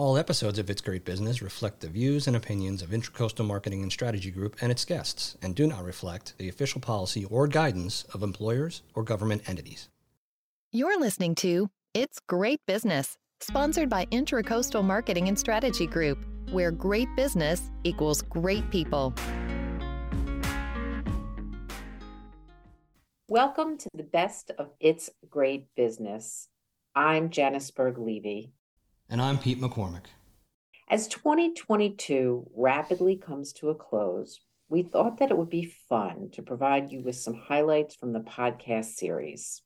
All episodes of It's Great Business reflect the views and opinions of Intracoastal Marketing and Strategy Group and its guests and do not reflect the official policy or guidance of employers or government entities. You're listening to It's Great Business, sponsored by Intracoastal Marketing and Strategy Group, where great business equals great people. Welcome to the best of It's Great Business. I'm Janice Berg Levy. And I'm Pete McCormick. As 2022 rapidly comes to a close, we thought that it would be fun to provide you with some highlights from the podcast series.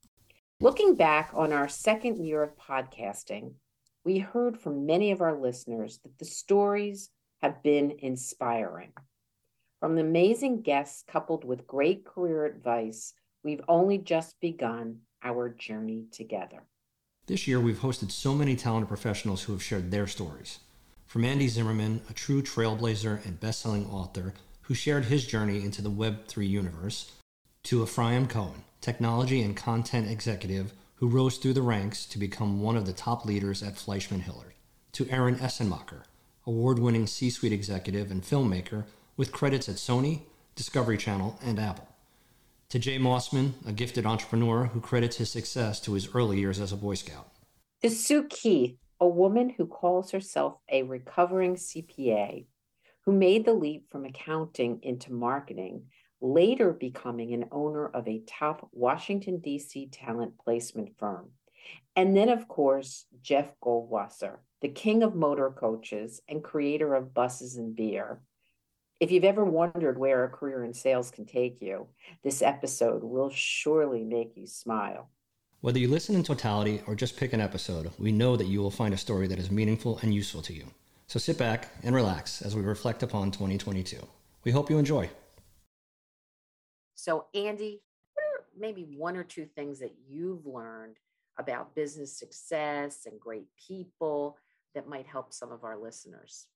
Looking back on our second year of podcasting, we heard from many of our listeners that the stories have been inspiring. From the amazing guests coupled with great career advice, we've only just begun our journey together. This year, we've hosted so many talented professionals who have shared their stories. From Andy Zimmerman, a true trailblazer and best selling author who shared his journey into the Web3 universe, to Ephraim Cohen, technology and content executive who rose through the ranks to become one of the top leaders at Fleishman Hillard, to Aaron Essenmacher, award winning C suite executive and filmmaker with credits at Sony, Discovery Channel, and Apple to Jay Mossman, a gifted entrepreneur who credits his success to his early years as a Boy Scout. To Sue Keith, a woman who calls herself a recovering CPA, who made the leap from accounting into marketing, later becoming an owner of a top Washington, D.C. talent placement firm. And then, of course, Jeff Goldwasser, the king of motor coaches and creator of Buses and Beer, if you've ever wondered where a career in sales can take you, this episode will surely make you smile. Whether you listen in totality or just pick an episode, we know that you will find a story that is meaningful and useful to you. So sit back and relax as we reflect upon 2022. We hope you enjoy. So, Andy, what are maybe one or two things that you've learned about business success and great people that might help some of our listeners?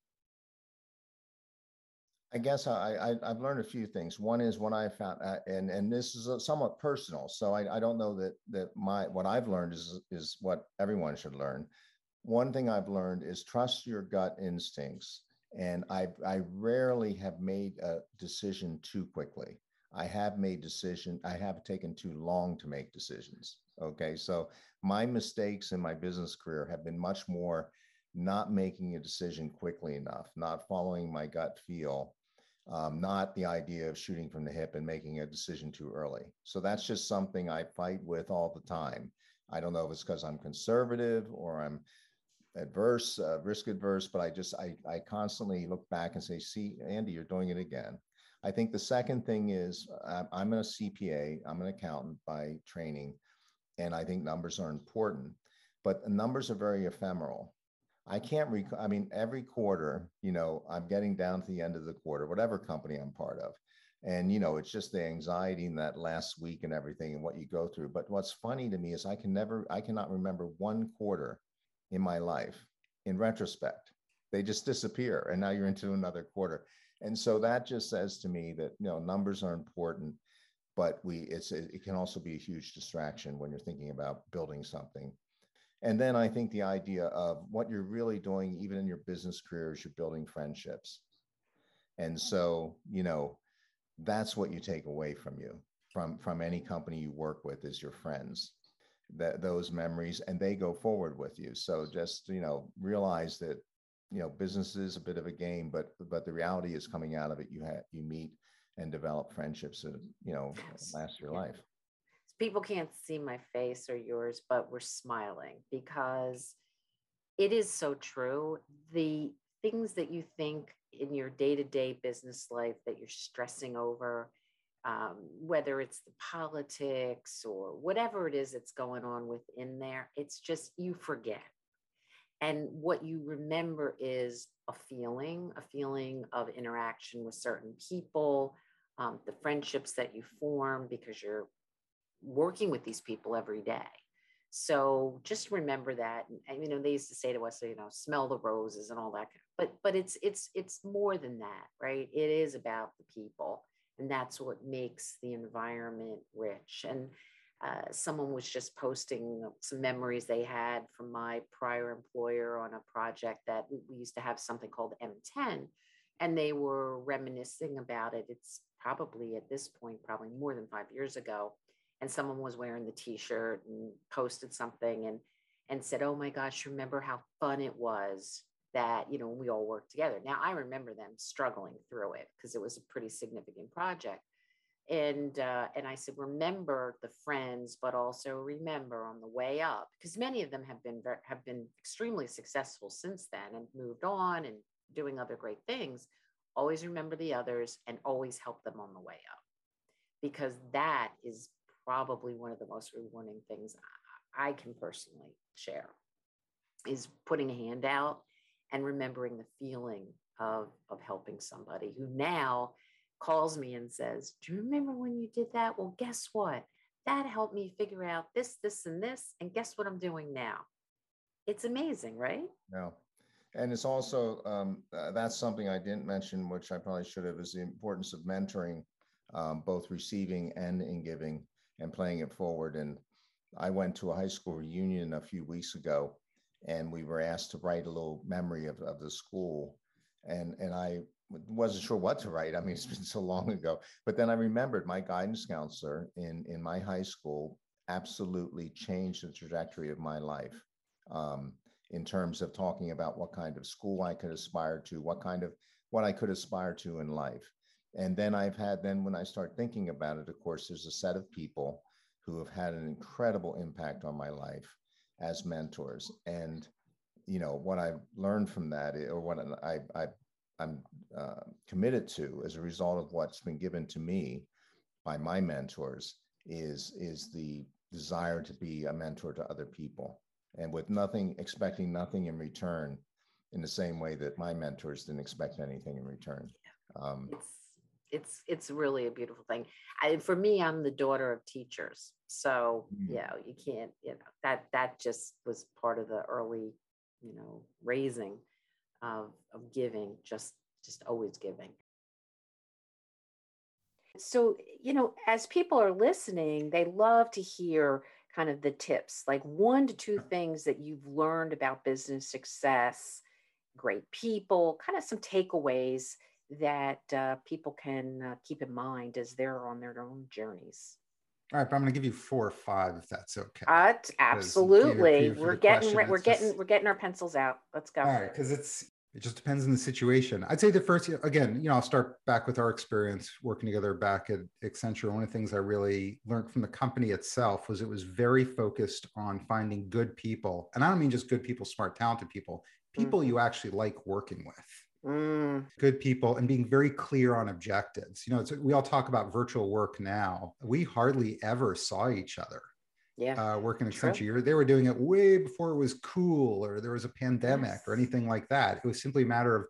I guess I, I have learned a few things. One is what I found, uh, and and this is somewhat personal. So I, I don't know that that my what I've learned is is what everyone should learn. One thing I've learned is trust your gut instincts, and I I rarely have made a decision too quickly. I have made decision. I have taken too long to make decisions. Okay, so my mistakes in my business career have been much more not making a decision quickly enough, not following my gut feel, um, not the idea of shooting from the hip and making a decision too early. So that's just something I fight with all the time. I don't know if it's because I'm conservative or I'm adverse, uh, risk adverse, but I just I I constantly look back and say, "See, Andy, you're doing it again." I think the second thing is uh, I'm a CPA, I'm an accountant by training, and I think numbers are important, but numbers are very ephemeral. I can't rec- I mean, every quarter, you know, I'm getting down to the end of the quarter, whatever company I'm part of. And, you know, it's just the anxiety in that last week and everything and what you go through. But what's funny to me is I can never, I cannot remember one quarter in my life in retrospect. They just disappear. And now you're into another quarter. And so that just says to me that, you know, numbers are important, but we, it's, it can also be a huge distraction when you're thinking about building something and then I think the idea of what you're really doing, even in your business career, is you're building friendships. And so, you know, that's what you take away from you, from from any company you work with, is your friends, that those memories, and they go forward with you. So just you know, realize that you know business is a bit of a game, but but the reality is coming out of it. You have you meet and develop friendships that you know last your life people can't see my face or yours, but we're smiling because it is so true. The things that you think in your day to day business life that you're stressing over, um, whether it's the politics or whatever it is that's going on within there, it's just you forget. And what you remember is a feeling, a feeling of interaction with certain people, um, the friendships that you form because you're working with these people every day. So just remember that. And, you know, they used to say to us, you know, smell the roses and all that. But but it's it's it's more than that, right? It is about the people, and that's what makes the environment rich. And uh, someone was just posting some memories they had from my prior employer on a project that we, we used to have something called M10, and they were reminiscing about it. It's probably at this point, probably more than five years ago. And someone was wearing the t-shirt and posted something and and said, Oh my gosh, remember how fun it was that, you know, we all worked together. Now I remember them struggling through it because it was a pretty significant project. And uh, and I said, remember the friends, but also remember on the way up, because many of them have been very, have been extremely successful since then and moved on and doing other great things always remember the others and always help them on the way up because that is probably one of the most rewarding things I can personally share is putting a hand out and remembering the feeling of, of helping somebody who now calls me and says, Do you remember when you did that? Well, guess what? That helped me figure out this, this, and this. And guess what I'm doing now? It's amazing, right? No, and it's also um, uh, that's something I didn't mention, which I probably should have, is the importance of mentoring, um, both receiving and in giving, and playing it forward. And I went to a high school reunion a few weeks ago, and we were asked to write a little memory of, of the school, and and I wasn't sure what to write. I mean, it's been so long ago. But then I remembered my guidance counselor in in my high school absolutely changed the trajectory of my life. Um, in terms of talking about what kind of school I could aspire to, what kind of what I could aspire to in life. And then I've had then when I start thinking about it, of course, there's a set of people who have had an incredible impact on my life as mentors. And you know what I've learned from that, or what I, I I'm uh, committed to as a result of what's been given to me by my mentors is is the desire to be a mentor to other people and with nothing, expecting nothing in return in the same way that my mentors didn't expect anything in return. Um, it's, it's, really a beautiful thing. I, for me, I'm the daughter of teachers. So, mm-hmm. you know, you can't, you know, that, that just was part of the early, you know, raising of, of giving, just, just always giving. So, you know, as people are listening, they love to hear kind of the tips, like one to two things that you've learned about business success, great people, kind of some takeaways that uh, people can uh, keep in mind as they're on their own journeys. All right, but I'm going to give you four or five if that's okay. Uh, absolutely. We're getting we're getting just... we're getting our pencils out. Let's go. All right, because it's it just depends on the situation. I'd say the first, again, you know, I'll start back with our experience working together back at Accenture. One of the things I really learned from the company itself was it was very focused on finding good people. And I don't mean just good people, smart, talented people, people mm. you actually like working with. Mm. Good people and being very clear on objectives. You know, we all talk about virtual work now. We hardly ever saw each other yeah. uh, working at Accenture. They were doing it way before it was cool or there was a pandemic yes. or anything like that. It was simply a matter of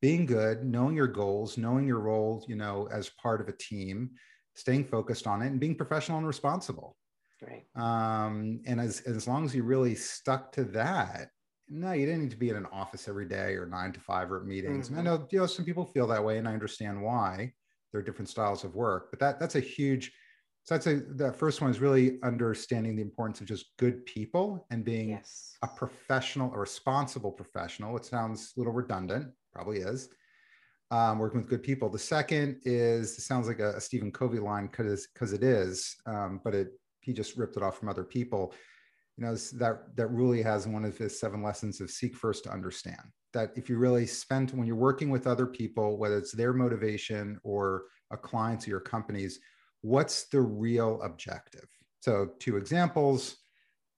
being good, knowing your goals, knowing your role, you know, as part of a team, staying focused on it and being professional and responsible. Right. Um, and as, as long as you really stuck to that, no, you didn't need to be in an office every day or nine to five or at meetings. Mm-hmm. And I mm-hmm. know, you know, some people feel that way and I understand why there are different styles of work, but that that's a huge so I'd say that first one is really understanding the importance of just good people and being yes. a professional, a responsible professional. It sounds a little redundant, probably is. Um, working with good people. The second is it sounds like a, a Stephen Covey line because because it is, um, but it he just ripped it off from other people. You know that that really has one of his seven lessons of seek first to understand. That if you really spend when you're working with other people, whether it's their motivation or a client's or your company's, what's the real objective? So, two examples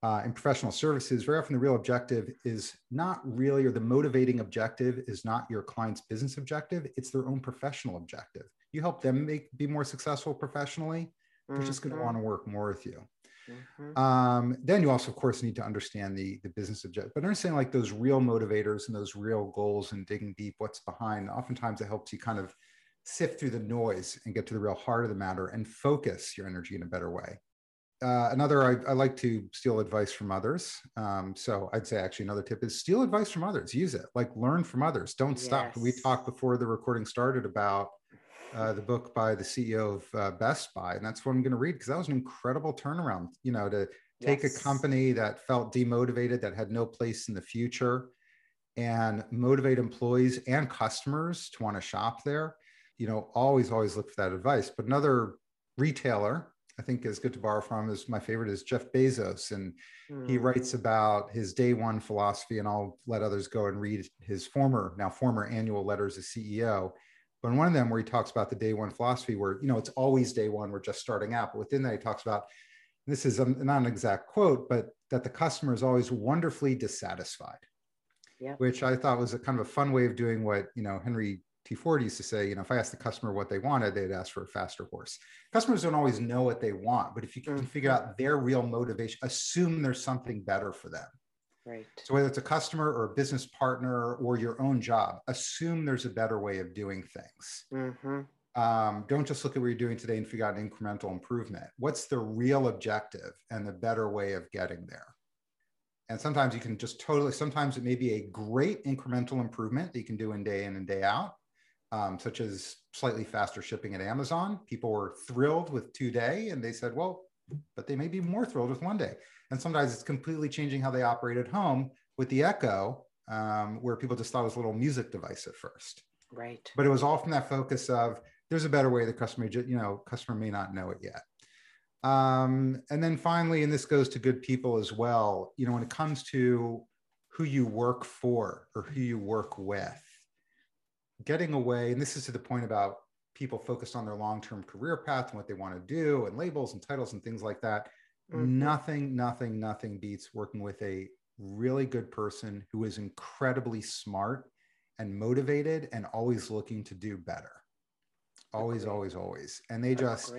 uh, in professional services, very often the real objective is not really, or the motivating objective is not your client's business objective, it's their own professional objective. You help them make be more successful professionally, they're mm-hmm. just going to want to work more with you. Mm-hmm. Um, then you also, of course, need to understand the, the business objective, but understanding like those real motivators and those real goals and digging deep what's behind. Oftentimes, it helps you kind of sift through the noise and get to the real heart of the matter and focus your energy in a better way. Uh, another, I, I, like to steal advice from others. Um, so I'd say actually another tip is steal advice from others. Use it, like learn from others. Don't stop. Yes. We talked before the recording started about uh, the book by the CEO of uh, Best Buy, and that's what I'm going to read because that was an incredible turnaround. You know, to take yes. a company that felt demotivated, that had no place in the future, and motivate employees and customers to want to shop there. You know, always, always look for that advice. But another retailer I think is good to borrow from is my favorite is Jeff Bezos. And mm. he hmm. writes about his day one philosophy, and I'll let others go and read his former, now former annual letters as CEO. But in one of them where he talks about the day one philosophy, where you know it's always day one, we're just starting out. But within that, he talks about this is a, not an exact quote, but that the customer is always wonderfully dissatisfied. Yeah. Which I thought was a kind of a fun way of doing what you know Henry T Ford used to say, you know, if I asked the customer what they wanted, they'd ask for a faster horse. Customers don't always know what they want, but if you can mm-hmm. figure out their real motivation, assume there's something better for them. Right. So whether it's a customer or a business partner or your own job, assume there's a better way of doing things. Mm-hmm. Um, don't just look at what you're doing today and figure out an incremental improvement. What's the real objective and the better way of getting there? And sometimes you can just totally, sometimes it may be a great incremental improvement that you can do in day in and day out um, such as slightly faster shipping at Amazon. People were thrilled with two day, and they said, well, but they may be more thrilled with one day. And sometimes it's completely changing how they operate at home with the Echo, um, where people just thought it was a little music device at first. Right. But it was all from that focus of there's a better way. The customer, you know, customer may not know it yet. Um, and then finally, and this goes to good people as well. You know, when it comes to who you work for or who you work with, getting away, and this is to the point about people focused on their long-term career path and what they want to do and labels and titles and things like that. Mm-hmm. Nothing, nothing, nothing beats working with a really good person who is incredibly smart and motivated and always looking to do better. Always, always, always. And they just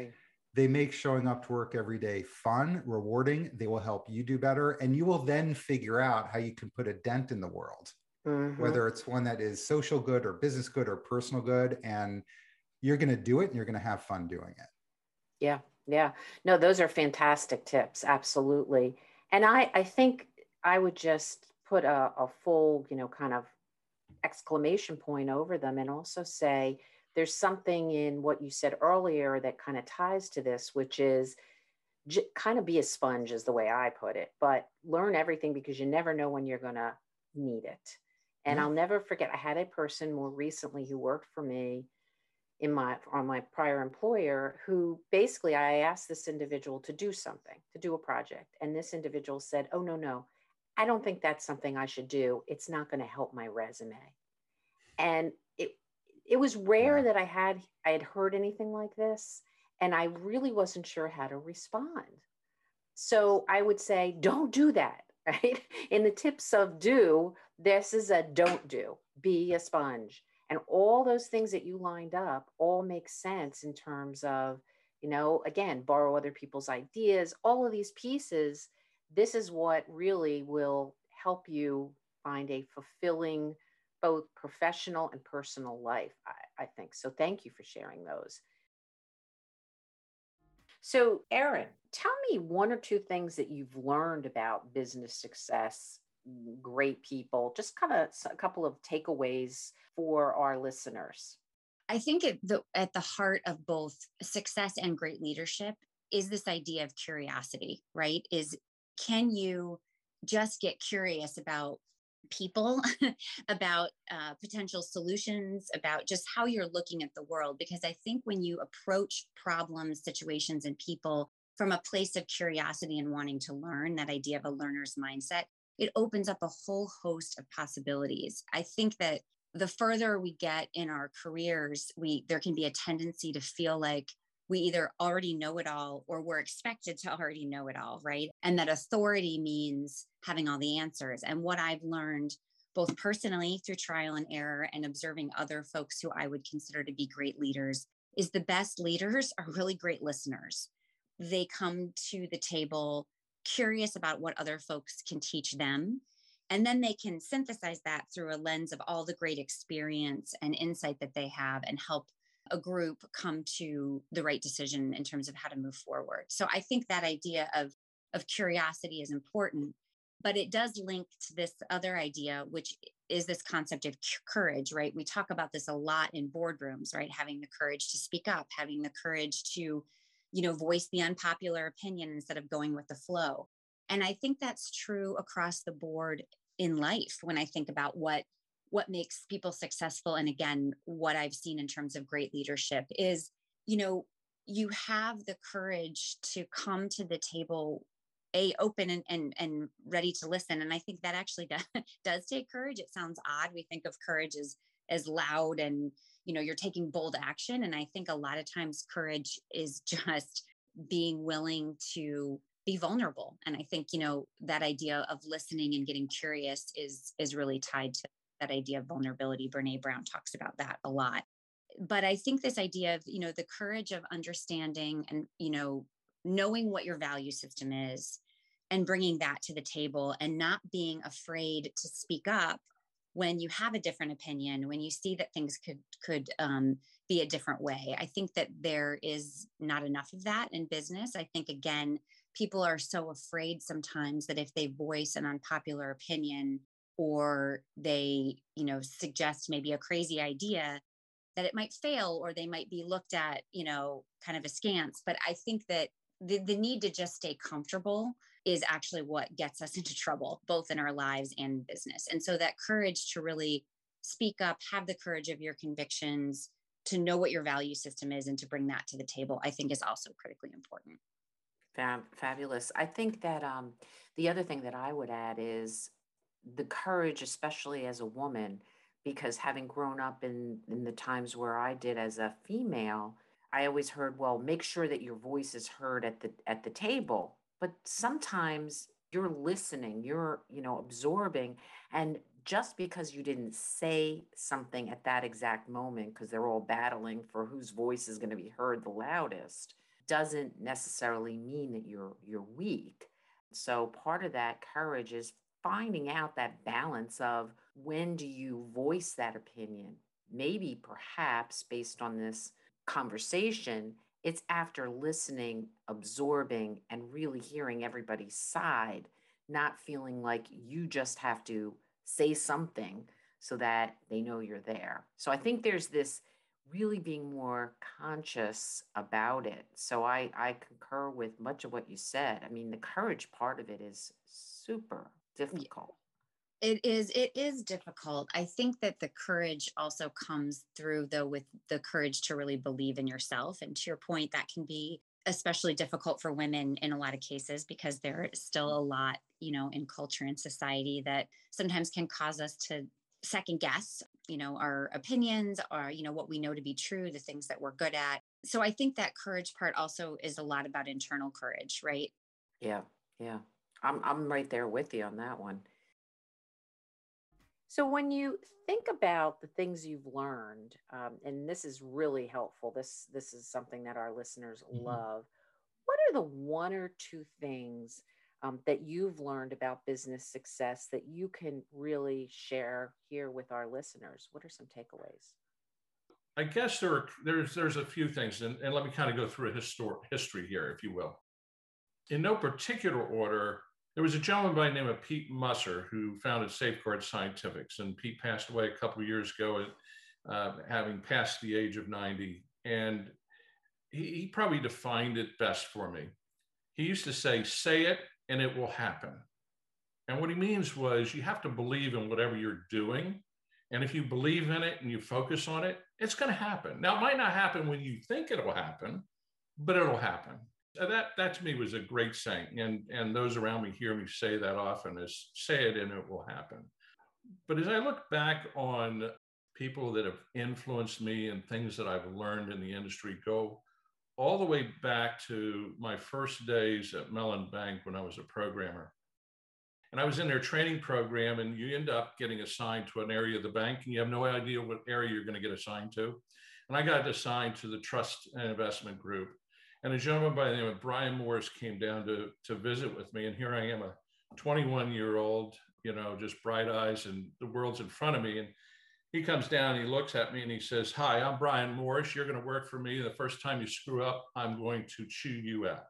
they make showing up to work every day fun, rewarding. They will help you do better. And you will then figure out how you can put a dent in the world mm-hmm. whether it's one that is social good or business good or personal good. And you're going to do it and you're going to have fun doing it. Yeah. Yeah. No, those are fantastic tips. Absolutely. And I, I think I would just put a, a full, you know, kind of exclamation point over them and also say, there's something in what you said earlier that kind of ties to this, which is j- kind of be a sponge, is the way I put it, but learn everything because you never know when you're going to need it. And mm-hmm. I'll never forget, I had a person more recently who worked for me in my on my prior employer who basically I asked this individual to do something, to do a project. And this individual said, Oh no, no, I don't think that's something I should do. It's not going to help my resume. And it it was rare yeah. that I had I had heard anything like this. And I really wasn't sure how to respond. So I would say, don't do that. right? In the tips of do, this is a don't do, be a sponge. And all those things that you lined up all make sense in terms of, you know, again, borrow other people's ideas, all of these pieces. This is what really will help you find a fulfilling, both professional and personal life, I, I think. So thank you for sharing those. So, Aaron, tell me one or two things that you've learned about business success, great people, just kind of a couple of takeaways for our listeners. I think at the, at the heart of both success and great leadership is this idea of curiosity, right? Is can you just get curious about people, about uh, potential solutions, about just how you're looking at the world. Because I think when you approach problems, situations, and people from a place of curiosity and wanting to learn, that idea of a learner's mindset, it opens up a whole host of possibilities. I think that the further we get in our careers, we there can be a tendency to feel like we either already know it all or we're expected to already know it all, right? And that authority means having all the answers. And what I've learned both personally through trial and error and observing other folks who I would consider to be great leaders is the best leaders are really great listeners. They come to the table curious about what other folks can teach them. And then they can synthesize that through a lens of all the great experience and insight that they have and help a group come to the right decision in terms of how to move forward. So I think that idea of of curiosity is important. but it does link to this other idea, which is this concept of courage, right? We talk about this a lot in boardrooms, right? Having the courage to speak up, having the courage to, you know, voice the unpopular opinion instead of going with the flow. And I think that's true across the board in life when I think about what what makes people successful. And again what I've seen in terms of great leadership is, you know, you have the courage to come to the table a open and, and and ready to listen. And i think that actually does, does take courage. It sounds odd. We think of courage as as loud and you know you're taking bold action and i think a lot of times courage is just being willing to be vulnerable and i think you know that idea of listening and getting curious is is really tied to that idea of vulnerability. Brené Brown talks about that a lot. But i think this idea of you know the courage of understanding and you know knowing what your value system is and bringing that to the table and not being afraid to speak up when you have a different opinion when you see that things could could um, be a different way. I think that there is not enough of that in business. I think again people are so afraid sometimes that if they voice an unpopular opinion or they you know suggest maybe a crazy idea that it might fail or they might be looked at you know kind of askance. But i think that the, the need to just stay comfortable is actually what gets us into trouble, both in our lives and business. And so that courage to really speak up, have the courage of your convictions, to know what your value system is, and to bring that to the table, I think is also critically important. Fab- fabulous. I think that um, the other thing that I would add is the courage, especially as a woman, because having grown up in, in the times where I did as a female, I always heard, well, make sure that your voice is heard at the at the table. But sometimes you're listening, you're, you know, absorbing and just because you didn't say something at that exact moment because they're all battling for whose voice is going to be heard the loudest doesn't necessarily mean that you're you're weak. So part of that courage is finding out that balance of when do you voice that opinion? Maybe perhaps based on this conversation, it's after listening, absorbing, and really hearing everybody's side, not feeling like you just have to say something so that they know you're there. So I think there's this really being more conscious about it. So I, I concur with much of what you said. I mean, the courage part of it is super difficult it is it is difficult. I think that the courage also comes through though with the courage to really believe in yourself and to your point that can be especially difficult for women in a lot of cases because there is still a lot you know in culture and society that sometimes can cause us to second guess you know our opinions or you know what we know to be true the things that we're good at. So i think that courage part also is a lot about internal courage right? Yeah yeah. I'm i'm right there with you on that one so when you think about the things you've learned, um, and this is really helpful. This this is something that our listeners mm-hmm. love. What are the one or two things um, that you've learned about business success that you can really share here with our listeners? What are some takeaways? I guess there are, there's there's a few things, and, and let me kind of go through a histor- history here, if you will. In no particular order, there was a gentleman by the name of Pete Musser who founded Safeguard Scientifics, and Pete passed away a couple of years ago, uh, having passed the age of 90. And he, he probably defined it best for me. He used to say, "Say it, and it will happen." And what he means was, you have to believe in whatever you're doing, and if you believe in it and you focus on it, it's going to happen. Now, it might not happen when you think it'll happen, but it'll happen. Uh, that that to me was a great saying, and and those around me hear me say that often: is say it and it will happen. But as I look back on people that have influenced me and things that I've learned in the industry, go all the way back to my first days at Mellon Bank when I was a programmer. And I was in their training program, and you end up getting assigned to an area of the bank, and you have no idea what area you're going to get assigned to. And I got assigned to the trust and investment group. And a gentleman by the name of Brian Morris came down to, to visit with me. And here I am, a 21 year old, you know, just bright eyes and the world's in front of me. And he comes down, he looks at me and he says, Hi, I'm Brian Morris. You're going to work for me. The first time you screw up, I'm going to chew you out.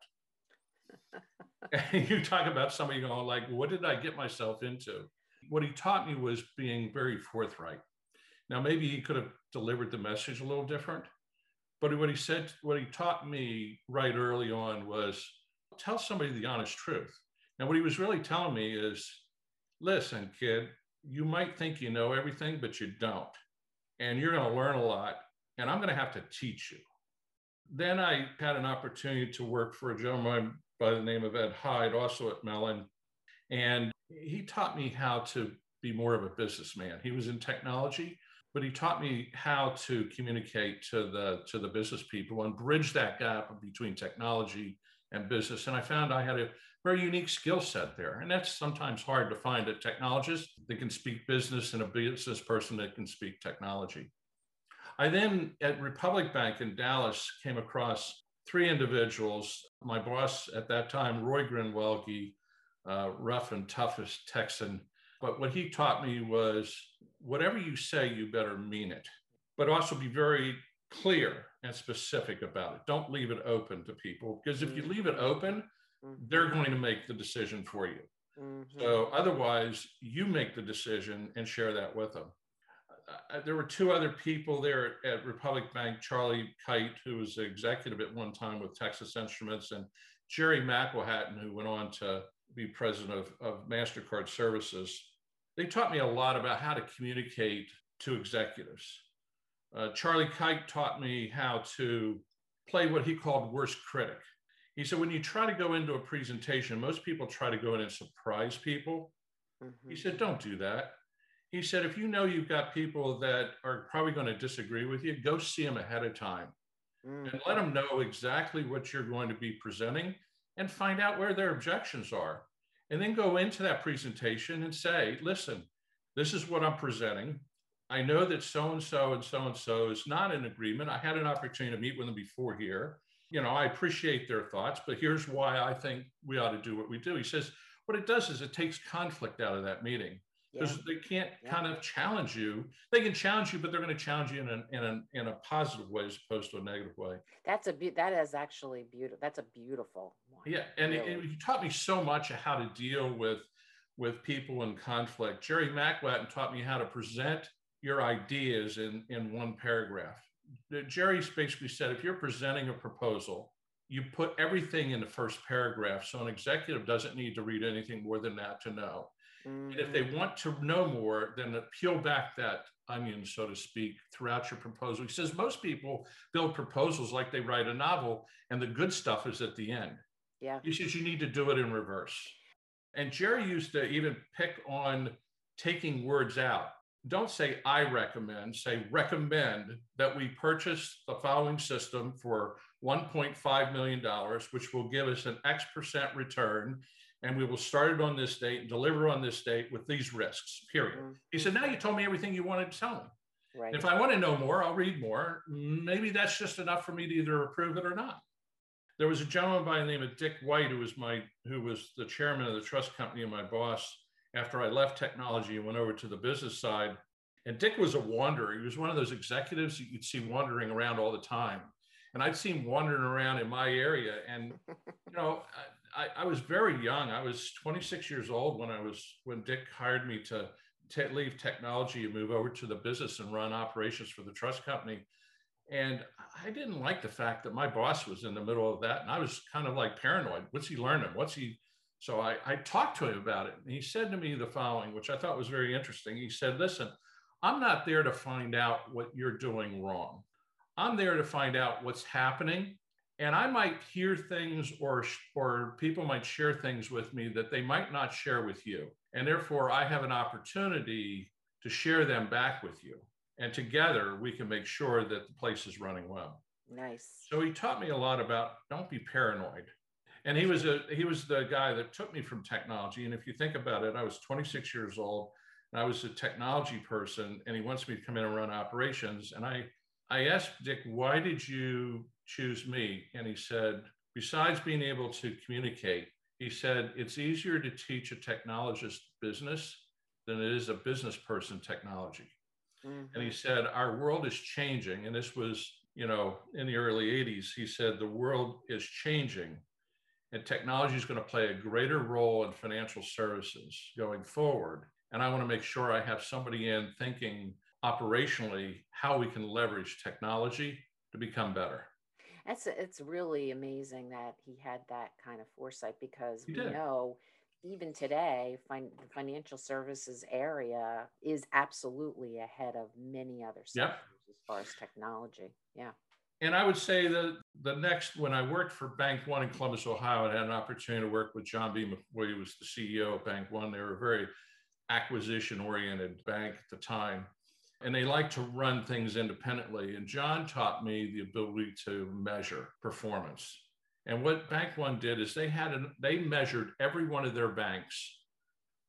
and you talk about somebody going like, what did I get myself into? What he taught me was being very forthright. Now, maybe he could have delivered the message a little different, but what he said, what he taught me right early on was tell somebody the honest truth. And what he was really telling me is listen, kid, you might think you know everything, but you don't. And you're going to learn a lot, and I'm going to have to teach you. Then I had an opportunity to work for a gentleman by the name of Ed Hyde, also at Mellon. And he taught me how to be more of a businessman. He was in technology, but he taught me how to communicate to the to the business people and bridge that gap between technology and business. And I found I had a very unique skill set there. And that's sometimes hard to find a technologist that can speak business and a business person that can speak technology. I then at Republic Bank in Dallas came across three individuals. My boss at that time, Roy Grinwelke, uh, rough and toughest Texan. But what he taught me was whatever you say, you better mean it, but also be very clear and specific about it. Don't leave it open to people because if you leave it open, they're going to make the decision for you. Mm-hmm. So otherwise, you make the decision and share that with them. Uh, there were two other people there at Republic Bank Charlie Kite, who was the executive at one time with Texas Instruments, and Jerry McElhatton, who went on to be president of, of MasterCard Services. They taught me a lot about how to communicate to executives. Uh, Charlie Kite taught me how to play what he called worst critic. He said, when you try to go into a presentation, most people try to go in and surprise people. Mm-hmm. He said, don't do that. He said, if you know you've got people that are probably going to disagree with you, go see them ahead of time mm-hmm. and let them know exactly what you're going to be presenting and find out where their objections are. And then go into that presentation and say, listen, this is what I'm presenting. I know that so and so and so and so is not in agreement. I had an opportunity to meet with them before here you know, I appreciate their thoughts, but here's why I think we ought to do what we do. He says, what it does is it takes conflict out of that meeting yeah. they can't yeah. kind of challenge you. They can challenge you, but they're going to challenge you in a, in a, in a positive way as opposed to a negative way. That's a be- that is actually beautiful. That's a beautiful one. Yeah, and really. it, it, he taught me so much of how to deal with with people in conflict. Jerry McElhatton taught me how to present your ideas in in one paragraph. Jerry's basically said if you're presenting a proposal, you put everything in the first paragraph. So an executive doesn't need to read anything more than that to know. Mm-hmm. And if they mm. want to know more, then peel back that onion, so to speak, throughout your proposal. He says most people build proposals like they write a novel, and the good stuff is at the end. Yeah. He says you need to do it in reverse. And Jerry used to even pick on taking words out don't say I recommend, say recommend that we purchase the following system for $1.5 million, which will give us an X percent return. And we will start it on this date and deliver on this date with these risks, period. Mm-hmm. He said, Now you told me everything you wanted to tell me. Right. If I want to know more, I'll read more. Maybe that's just enough for me to either approve it or not. There was a gentleman by the name of Dick White who was my who was the chairman of the trust company and my boss after I left technology and went over to the business side. And Dick was a wanderer. He was one of those executives that you'd see wandering around all the time. And I'd see him wandering around in my area. And, you know, I, I was very young. I was 26 years old when I was, when Dick hired me to leave technology and move over to the business and run operations for the trust company. And I didn't like the fact that my boss was in the middle of that. And I was kind of like paranoid. What's he learning? What's he so I, I talked to him about it. And he said to me the following, which I thought was very interesting. He said, Listen, I'm not there to find out what you're doing wrong. I'm there to find out what's happening. And I might hear things or, or people might share things with me that they might not share with you. And therefore, I have an opportunity to share them back with you. And together, we can make sure that the place is running well. Nice. So he taught me a lot about don't be paranoid and he was a he was the guy that took me from technology and if you think about it i was 26 years old and i was a technology person and he wants me to come in and run operations and i i asked dick why did you choose me and he said besides being able to communicate he said it's easier to teach a technologist business than it is a business person technology mm-hmm. and he mm-hmm. said our world is changing and this was you know in the early 80s he said the world is changing and technology is going to play a greater role in financial services going forward. And I want to make sure I have somebody in thinking operationally how we can leverage technology to become better. That's it's really amazing that he had that kind of foresight because we know even today fin- the financial services area is absolutely ahead of many other Yep. sectors as far as technology. Yeah. And I would say that the next, when I worked for Bank One in Columbus, Ohio, I had an opportunity to work with John B. McWilliams, who was the CEO of Bank One. They were a very acquisition oriented bank at the time. And they like to run things independently. And John taught me the ability to measure performance. And what Bank One did is they had an, they measured every one of their banks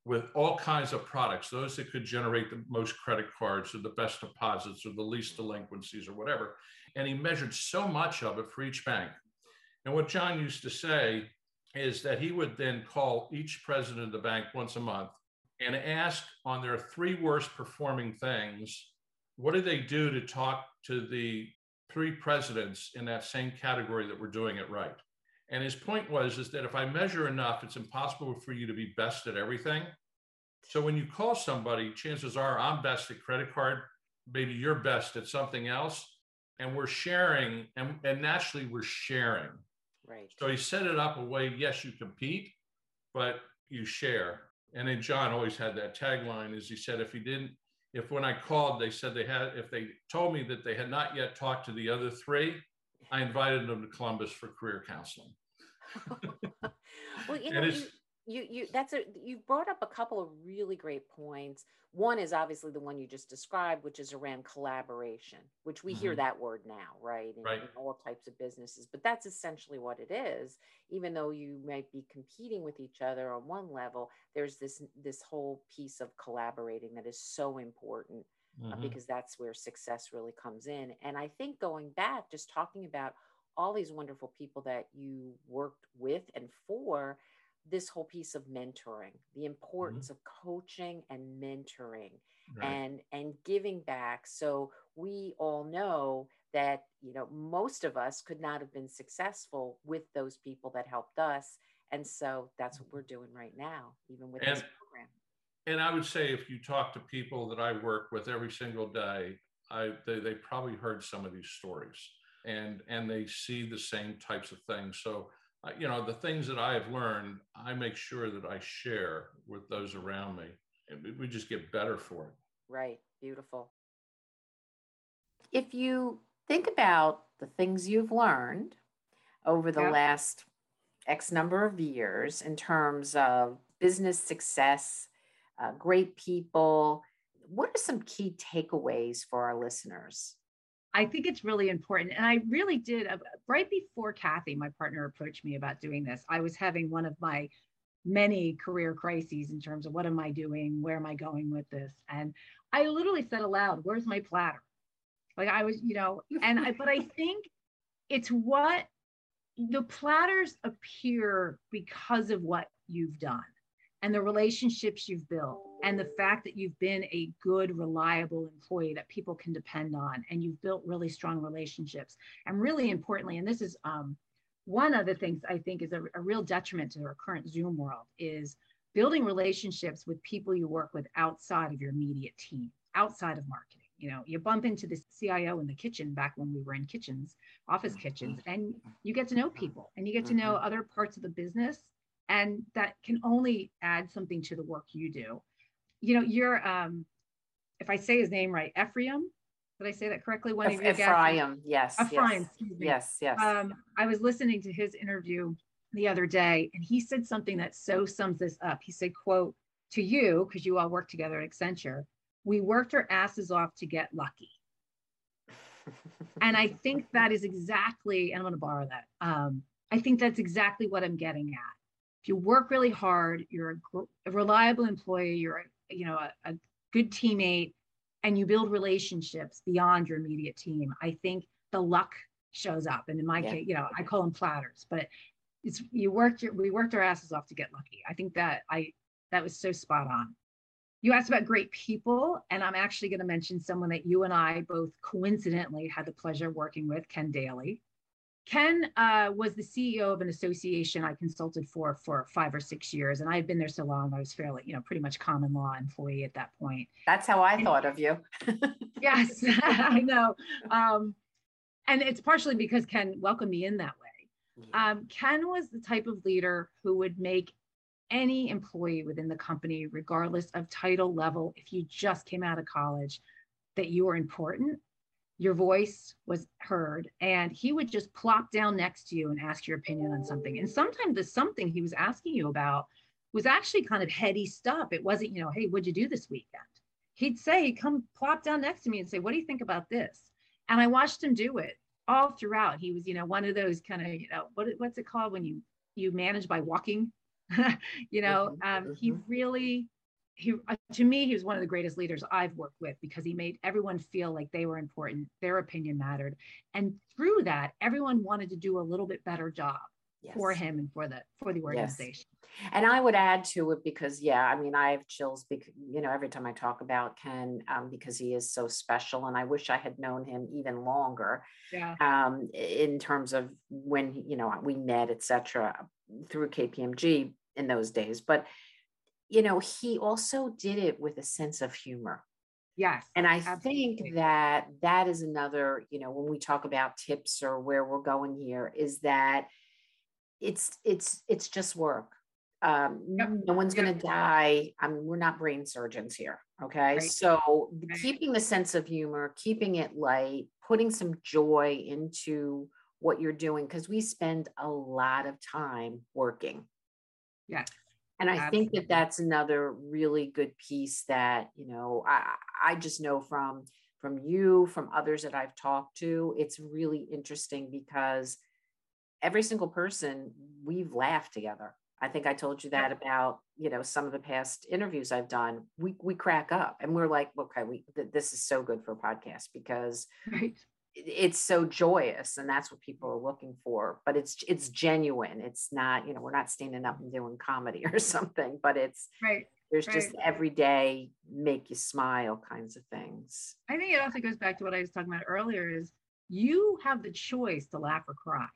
with all kinds of products, those that could generate the most credit cards or the best deposits or the least delinquencies or whatever. And he measured so much of it for each bank. And what John used to say is that he would then call each president of the bank once a month and ask on their three worst performing things, what do they do to talk to the three presidents in that same category that were doing it right? And his point was is that if I measure enough, it's impossible for you to be best at everything. So when you call somebody, chances are I'm best at credit card, maybe you're best at something else. And we're sharing, and, and naturally we're sharing. Right. So he set it up a way, yes, you compete, but you share. And then John always had that tagline is he said, if he didn't, if when I called, they said they had, if they told me that they had not yet talked to the other three, I invited them to Columbus for career counseling. well, you know, it's- you, you you that's a you brought up a couple of really great points. One is obviously the one you just described, which is around collaboration, which we hear Mhm. that word now, right? In, Right. in all types of businesses, but that's essentially what it is. Even though you might be competing with each other on one level, there's this this whole piece of collaborating that is so important uh, Mhm. because that's where success really comes in. And I think going back, just talking about all these wonderful people that you worked with and for, this whole piece of mentoring, the mm-hmm. importance of coaching and mentoring Right. and and giving back. So we all know that you know most of us could not have been successful with those people that helped us. And so that's what we're doing right now, even with this program. and I would say if you talk to people that I work with every single day, I they, they probably heard some of these stories and and they see the same types of things. So you know the things that I have learned, I make sure that I share with those around me, and we- we just get better for it. Right. Beautiful. If you think about the things you've learned over the Yeah. last X number of years in terms of business success, uh, great people, what are some key takeaways for our listeners? I think it's really important. And I really did, uh, right before Kathy, my partner, approached me about doing this, I was having one of my many career crises in terms of what am I doing? Where am I going with this? And I literally said aloud, Where's my platter? Like I was, you know, and I, but I think it's what the platters appear because of what you've done and the relationships you've built and the fact that you've been a good reliable employee that people can depend on and you've built really strong relationships. And really importantly and this is um, one of the things i think is a, a real detriment to our current zoom world is building relationships with people you work with outside of your immediate team outside of marketing. You know you bump into the cio in the kitchen back when we were in kitchens office kitchens and you get to know people and you get to know other parts of the business and that can only add something to the work you do you know you're um if i say his name right ephraim did i say that correctly one of your guests Ephraim, yes. ephraim Yes. excuse me Yes, yes. um, I was listening to his interview the other day, and he said something that so sums this up. He said, "quote To you, because you all work together at Accenture, we worked our asses off to get lucky." And I think that is exactly, and I'm going to borrow that. Um, I think that's exactly what I'm getting at. If you work really hard, you're a, gr- a reliable employee, you're a, you know a, a good teammate, and you build relationships beyond your immediate team. I think the luck shows up. And in my Yeah. case, you know, I call them platters, but it's you worked your we worked our asses off to get lucky. I think that I that was so spot on. You asked about great people, and I'm actually going to mention someone that you and I both coincidentally had the pleasure of working with, Ken Daly. Ken uh, was the CEO of an association I consulted for for five or six years, and I had been there so long. I was fairly, you know, pretty much common law employee at that point. That's how I and, thought of you. yes, I know, um, and it's partially because Ken welcomed me in that way. Um, Ken was the type of leader who would make any employee within the company, regardless of title level, if you just came out of college, that you were important your voice was heard and he would just plop down next to you and ask your opinion on something. And sometimes the something he was asking you about was actually kind of heady stuff. It wasn't you know hey what'd you do this weekend? He'd say come plop down next to me and say what do you think about this? And i watched him do it all throughout. He was you know one of those kind of you know what, what's it called when you you manage by walking? You know um, he mm-hmm. really he uh, to me he was one of the greatest leaders i've worked with because he made everyone feel like they were important their opinion mattered and through that everyone wanted to do a little bit better job yes. for him and for the for the organization yes. and i would add to it because yeah i mean i have chills because you know every time i talk about ken um, because he is so special and i wish i had known him even longer yeah. um, in terms of when you know we met etc through kpmg in those days but you know, he also did it with a sense of humor. Yes. And I absolutely. think that that is another, you know, when we talk about tips or where we're going here is that it's it's it's just work. Um, yep. no one's going to die. I mean, we're not brain surgeons here. Okay. Right. So right. keeping the sense of humor, keeping it light, putting some joy into what you're doing, because we spend a lot of time working. Yes. And I Absolutely. think that that's another really good piece that, you know, I, I just know from from you, from others that I've talked to, it's really interesting because every single person we've laughed together. I think I told you that about, you know, some of the past interviews I've done. We we crack up and we're like, okay, we th- this is so good for a podcast because right it's so joyous and that's what people are looking for but it's it's genuine it's not you know we're not standing up and doing comedy or something but it's right there's right. just everyday make you smile kinds of things. I think it also goes back to what i was talking about earlier is you have the choice to laugh or cry.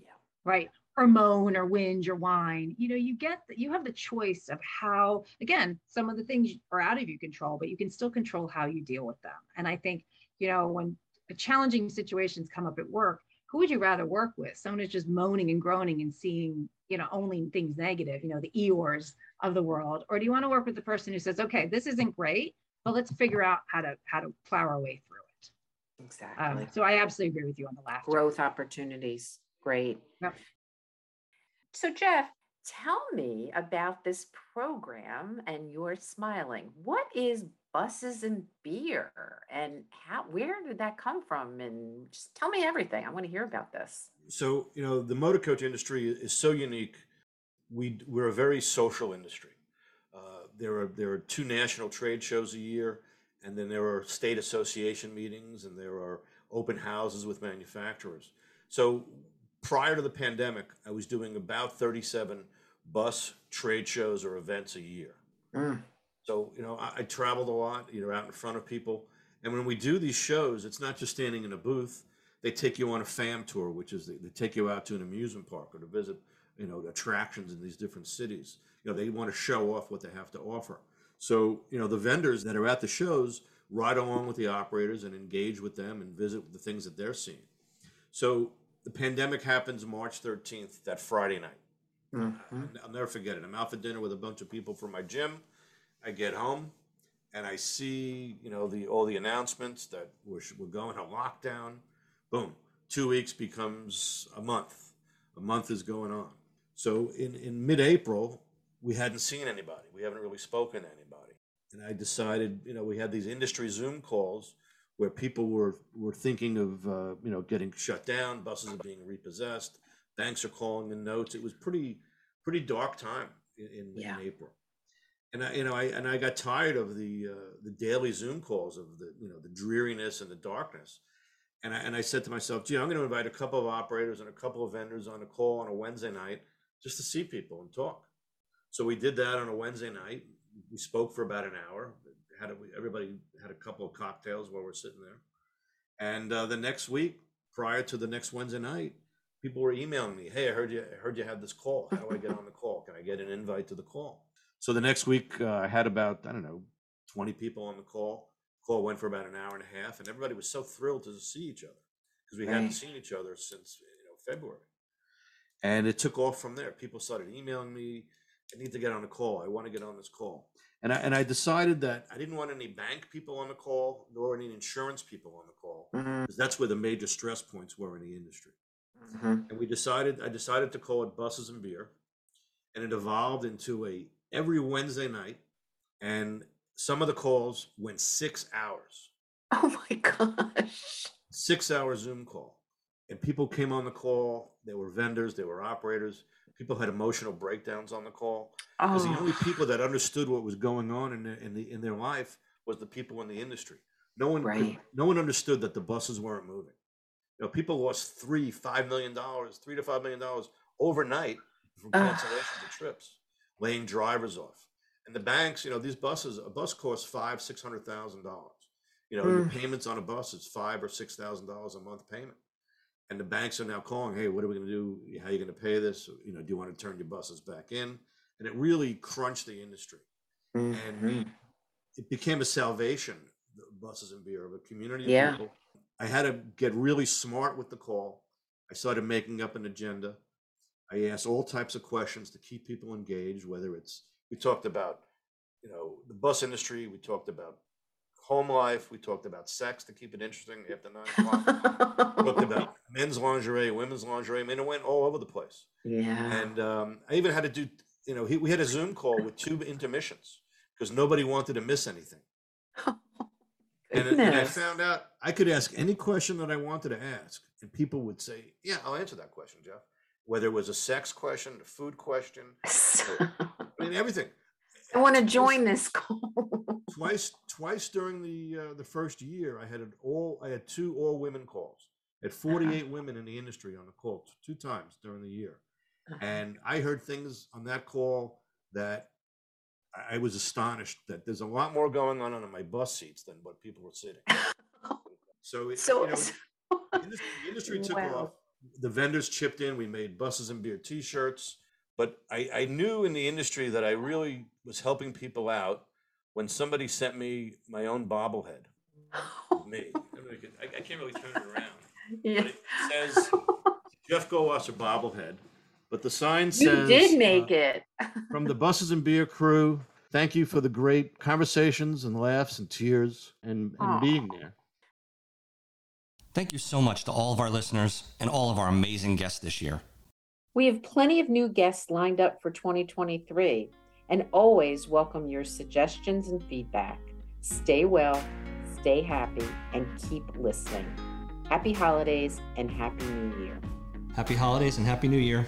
Yeah. Right or moan or whinge or whine you know you get you have the choice of how again some of the things are out of your control but you can still control how you deal with them and i think you know when challenging situations come up at work, who would you rather work with? Someone who's just moaning and groaning and seeing, you know, only things negative, you know, the Eeyores of the world, or do you want to work with the person who says, okay, this isn't great, but let's figure out how to how to plow our way through it. Exactly. Um, so I absolutely agree with you on the last growth opportunities. Great. Yep. So Jeff, tell me about this program and you're smiling. What is buses and beer and how where did that come from? And just tell me everything i want to hear about this. So you know the motor coach industry is so unique we we're a very social industry. Uh, there are there are two national trade shows a year and then there are state association meetings and there are open houses with manufacturers. So prior to the pandemic i was doing about 37 bus trade shows or events a year. Mm. So, you know, I, I traveled a lot, you know, out in front of people. And when we do these shows, it's not just standing in a booth. They take you on a fam tour, which is they, they take you out to an amusement park or to visit, you know, attractions in these different cities. You know, they want to show off what they have to offer. So, you know, the vendors that are at the shows ride along with the operators and engage with them and visit the things that they're seeing. So the pandemic happens March 13th, that Friday night. Mm-hmm. I'll never forget it. I'm out for dinner with a bunch of people from my gym I get home and I see, you know, the all the announcements that we're, we're going on lockdown. Boom, two weeks becomes a month. A month is going on. So in, in mid-April, we hadn't seen anybody. We haven't really spoken to anybody. And I decided, you know, we had these industry Zoom calls where people were, were thinking of, uh, you know, getting shut down, buses are being repossessed, banks are calling in notes. It was pretty, pretty dark time in, in, yeah. in April and I, you know, I and I got tired of the uh, the daily Zoom calls of the you know the dreariness and the darkness, and I and I said to myself, gee, I'm going to invite a couple of operators and a couple of vendors on a call on a Wednesday night just to see people and talk. So we did that on a Wednesday night. We spoke for about an hour. Had a, everybody had a couple of cocktails while we're sitting there, and uh, the next week, prior to the next Wednesday night, people were emailing me, "Hey, I heard you. I heard you had this call. How do I get on the call? Can I get an invite to the call?" So the next week, uh, I had about I don't know, twenty people on the call. The Call went for about an hour and a half, and everybody was so thrilled to see each other because we hadn't seen each other since you know February. And it took off from there. People started emailing me, I need to get on a call. I want to get on this call. And I, and I decided that I didn't want any bank people on the call, nor any insurance people on the call, because that's where the major stress points were in the industry. mhm. And we decided, I decided to call it Buses and Beer. And it evolved into a every Wednesday night. And some of the calls went six hours Oh my gosh. six hour Zoom call. And people came on the call. There were vendors, there were operators. People had emotional breakdowns on the call. Because the only Oh, people that understood what was going on in their, in, the, in their life was the people in the industry. No one, could- no one understood that the buses weren't moving. You know, people lost three, five million dollars, three to five million dollars overnight from cancellations of trips, laying drivers off. And the banks, you know, these buses, a bus costs five, six hundred thousand dollars. You know, your Mm. payments on a bus is five or six thousand dollars a month payment. And the banks are now calling, hey, what are we going to do? How are you going to pay this? You know, do you want to turn your buses back in? And it really crunched the industry. And mhm. it became a salvation, the buses and beer of a community Yeah. people. I had to get really smart with the call. I started making up an agenda. I asked all types of questions to keep people engaged, whether it's we talked about, you know, the bus industry, we talked about home life, we talked about sex to keep it interesting after nine o'clock. we talked about men's lingerie, women's lingerie. I mean, it went all over the place. yeah. And um, I even had to do, you know, he, we had a Zoom call with two intermissions because nobody wanted to miss anything. And, and I found out I could ask any question that I wanted to ask, and people would say, "Yeah, I'll answer that question, Jeff." Whether it was a sex question, a food question, I mean everything. I want to Twice- join this call. Twice, twice during the uh, the first year, I had an all. I had two all women calls. I had forty eight women in the industry on the call two times during the year, and I heard things on that call that I- was astonished that there's a lot more going on on my bus seats than what people were sitting. So, it, so, you know, the industry, industry took Wow. off. The vendors chipped in. We made buses and beer T-shirts. But I, I knew in the industry that I really was helping people out when somebody sent me my own bobblehead. Me, I, don't know if you can- I- I can't really turn it around. yeah. But it says Jeff Goldwasser bobblehead. But the sign says you did make uh, it. from the buses and beer crew. Thank you for the great conversations and laughs and tears and, and being there. Thank you so much to all of our listeners and all of our amazing guests this year. We have plenty of new guests lined up for 2023 and always welcome your suggestions and feedback. Stay well, stay happy, and keep listening. Happy holidays and Happy New Year. Happy holidays and Happy New Year.